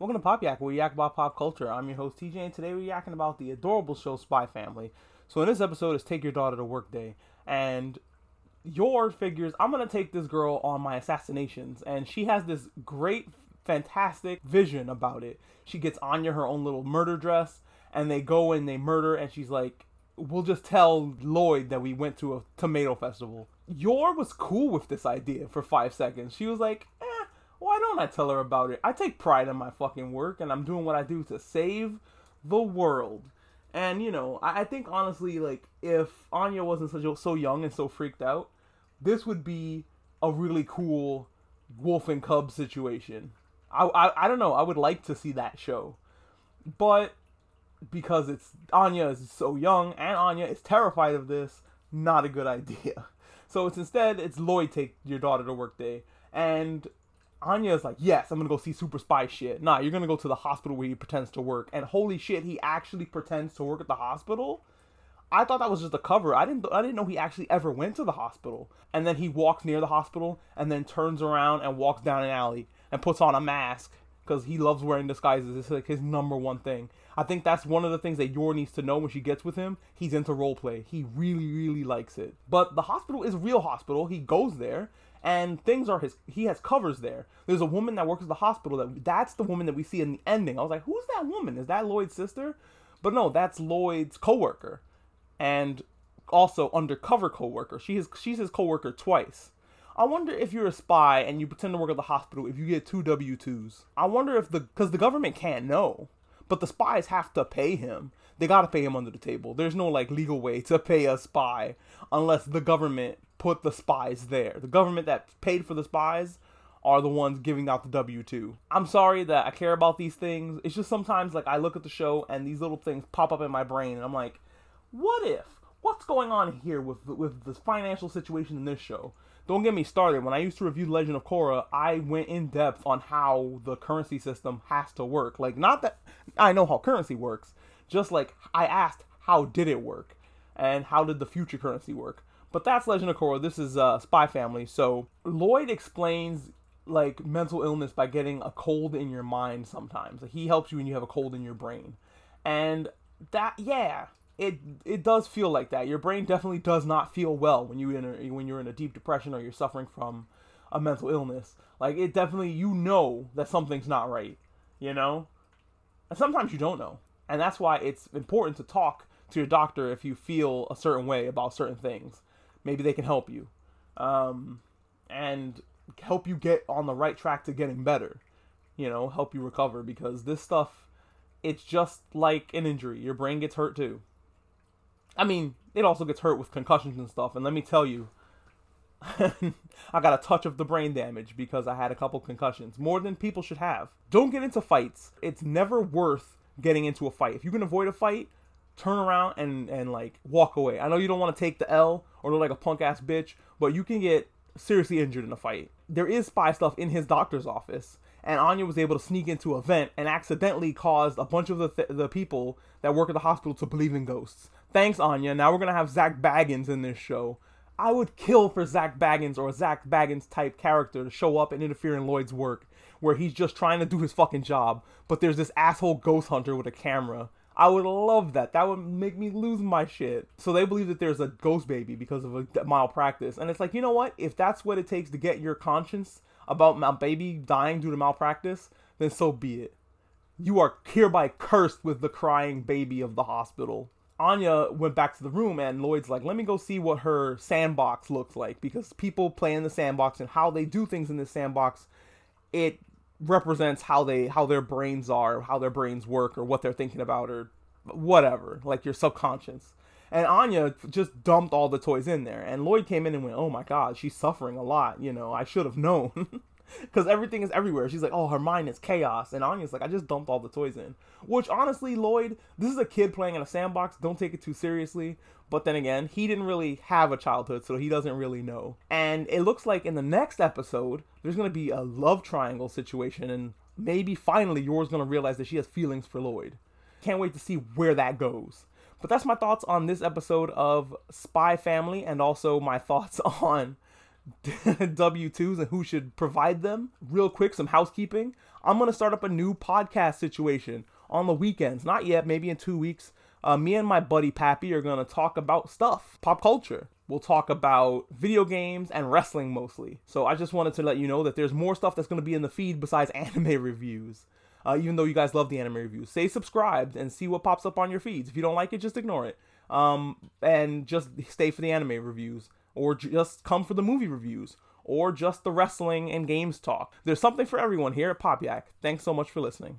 Welcome to Pop Yak, where we yak about pop culture. I'm your host TJ, and today we're yakking about the adorable show Spy Family. So in this episode is Take Your Daughter to Work Day, and Yor figures I'm gonna take this girl on my assassinations, and she has this great, fantastic vision about it. She gets Anya her own little murder dress, and they go and they murder, and she's like, "We'll just tell Lloyd that we went to a tomato festival." Yor was cool with this idea for five seconds. She was like, why don't I tell her about it? I take pride in my fucking work and I'm doing what I do to save the world. And you know, I, I think honestly, like if Anya wasn't so so young and so freaked out, this would be a really cool wolf and cub situation. I, I I don't know. I would like to see that show, but because it's Anya is so young and Anya is terrified of this, not a good idea. So it's instead it's Lloyd take your daughter to work day, and Anya is like, yes, I'm gonna go see super spy shit. Nah, you're gonna go to the hospital where he pretends to work. And holy shit, he actually pretends to work at the hospital. I thought that was just a cover. I didn't. I didn't know he actually ever went to the hospital. And then he walks near the hospital and then turns around and walks down an alley and puts on a mask because he loves wearing disguises. It's like his number one thing. I think that's one of the things that Yor needs to know when she gets with him. He's into role play. He really, really likes it. But the hospital is real hospital. He goes there and things are his he has covers there there's a woman that works at the hospital that that's the woman that we see in the ending i was like who's that woman is that lloyd's sister but no that's lloyd's coworker and also undercover coworker she is she's his coworker twice i wonder if you're a spy and you pretend to work at the hospital if you get two w2s i wonder if the because the government can't know but the spies have to pay him they gotta pay him under the table there's no like legal way to pay a spy unless the government put the spies there. The government that paid for the spies are the ones giving out the W 2. I'm sorry that I care about these things. It's just sometimes like I look at the show and these little things pop up in my brain and I'm like, what if? What's going on here with with the financial situation in this show? Don't get me started. When I used to review Legend of Korra, I went in depth on how the currency system has to work. Like not that I know how currency works, just like I asked how did it work and how did the future currency work? But that's Legend of Korra. This is uh, Spy Family. So Lloyd explains like mental illness by getting a cold in your mind sometimes. He helps you when you have a cold in your brain. And that yeah, it it does feel like that. Your brain definitely does not feel well when you in a, when you're in a deep depression or you're suffering from a mental illness. Like it definitely you know that something's not right, you know? And sometimes you don't know. And that's why it's important to talk to your doctor if you feel a certain way about certain things maybe they can help you um, and help you get on the right track to getting better you know help you recover because this stuff it's just like an injury your brain gets hurt too i mean it also gets hurt with concussions and stuff and let me tell you I got a touch of the brain damage because I had a couple concussions, more than people should have. Don't get into fights. It's never worth getting into a fight. If you can avoid a fight, turn around and and like walk away. I know you don't want to take the L or look like a punk ass bitch, but you can get seriously injured in a fight. There is spy stuff in his doctor's office, and Anya was able to sneak into a vent and accidentally caused a bunch of the th- the people that work at the hospital to believe in ghosts. Thanks, Anya. Now we're gonna have Zak Bagans in this show. I would kill for Zak Bagans or a Zak Bagans type character to show up and interfere in Lloyd's work, where he's just trying to do his fucking job, but there's this asshole ghost hunter with a camera I would love that. That would make me lose my shit. So they believe that there's a ghost baby because of a malpractice. And it's like, you know what? If that's what it takes to get your conscience about my baby dying due to malpractice, then so be it. You are hereby cursed with the crying baby of the hospital. Anya went back to the room and Lloyd's like, let me go see what her sandbox looks like because people play in the sandbox and how they do things in the sandbox, it represents how they how their brains are, how their brains work, or what they're thinking about, or whatever, like your subconscious. And Anya just dumped all the toys in there, and Lloyd came in and went, "Oh my God, she's suffering a lot. You know, I should have known." because everything is everywhere. She's like, oh, her mind is chaos, and Anya's like, I just dumped all the toys in. Which honestly, Lloyd, this is a kid playing in a sandbox. Don't take it too seriously. But then again, he didn't really have a childhood, so he doesn't really know. And it looks like in the next episode, there's gonna be a love triangle situation, and maybe finally Yor's gonna realize that she has feelings for Lloyd. Can't wait to see where that goes. But that's my thoughts on this episode of Spy Family, and also my thoughts on W 2s and who should provide them. Real quick, some housekeeping. I'm going to start up a new podcast situation on the weekends. Not yet, maybe in two weeks. Uh, me and my buddy Pappy are going to talk about stuff, pop culture. We'll talk about video games and wrestling mostly. So I just wanted to let you know that there's more stuff that's going to be in the feed besides anime reviews. Uh, even though you guys love the anime reviews, stay subscribed and see what pops up on your feeds. If you don't like it, just ignore it. Um, and just stay for the anime reviews, or just come for the movie reviews, or just the wrestling and games talk. There's something for everyone here at Pop Yak. Thanks so much for listening.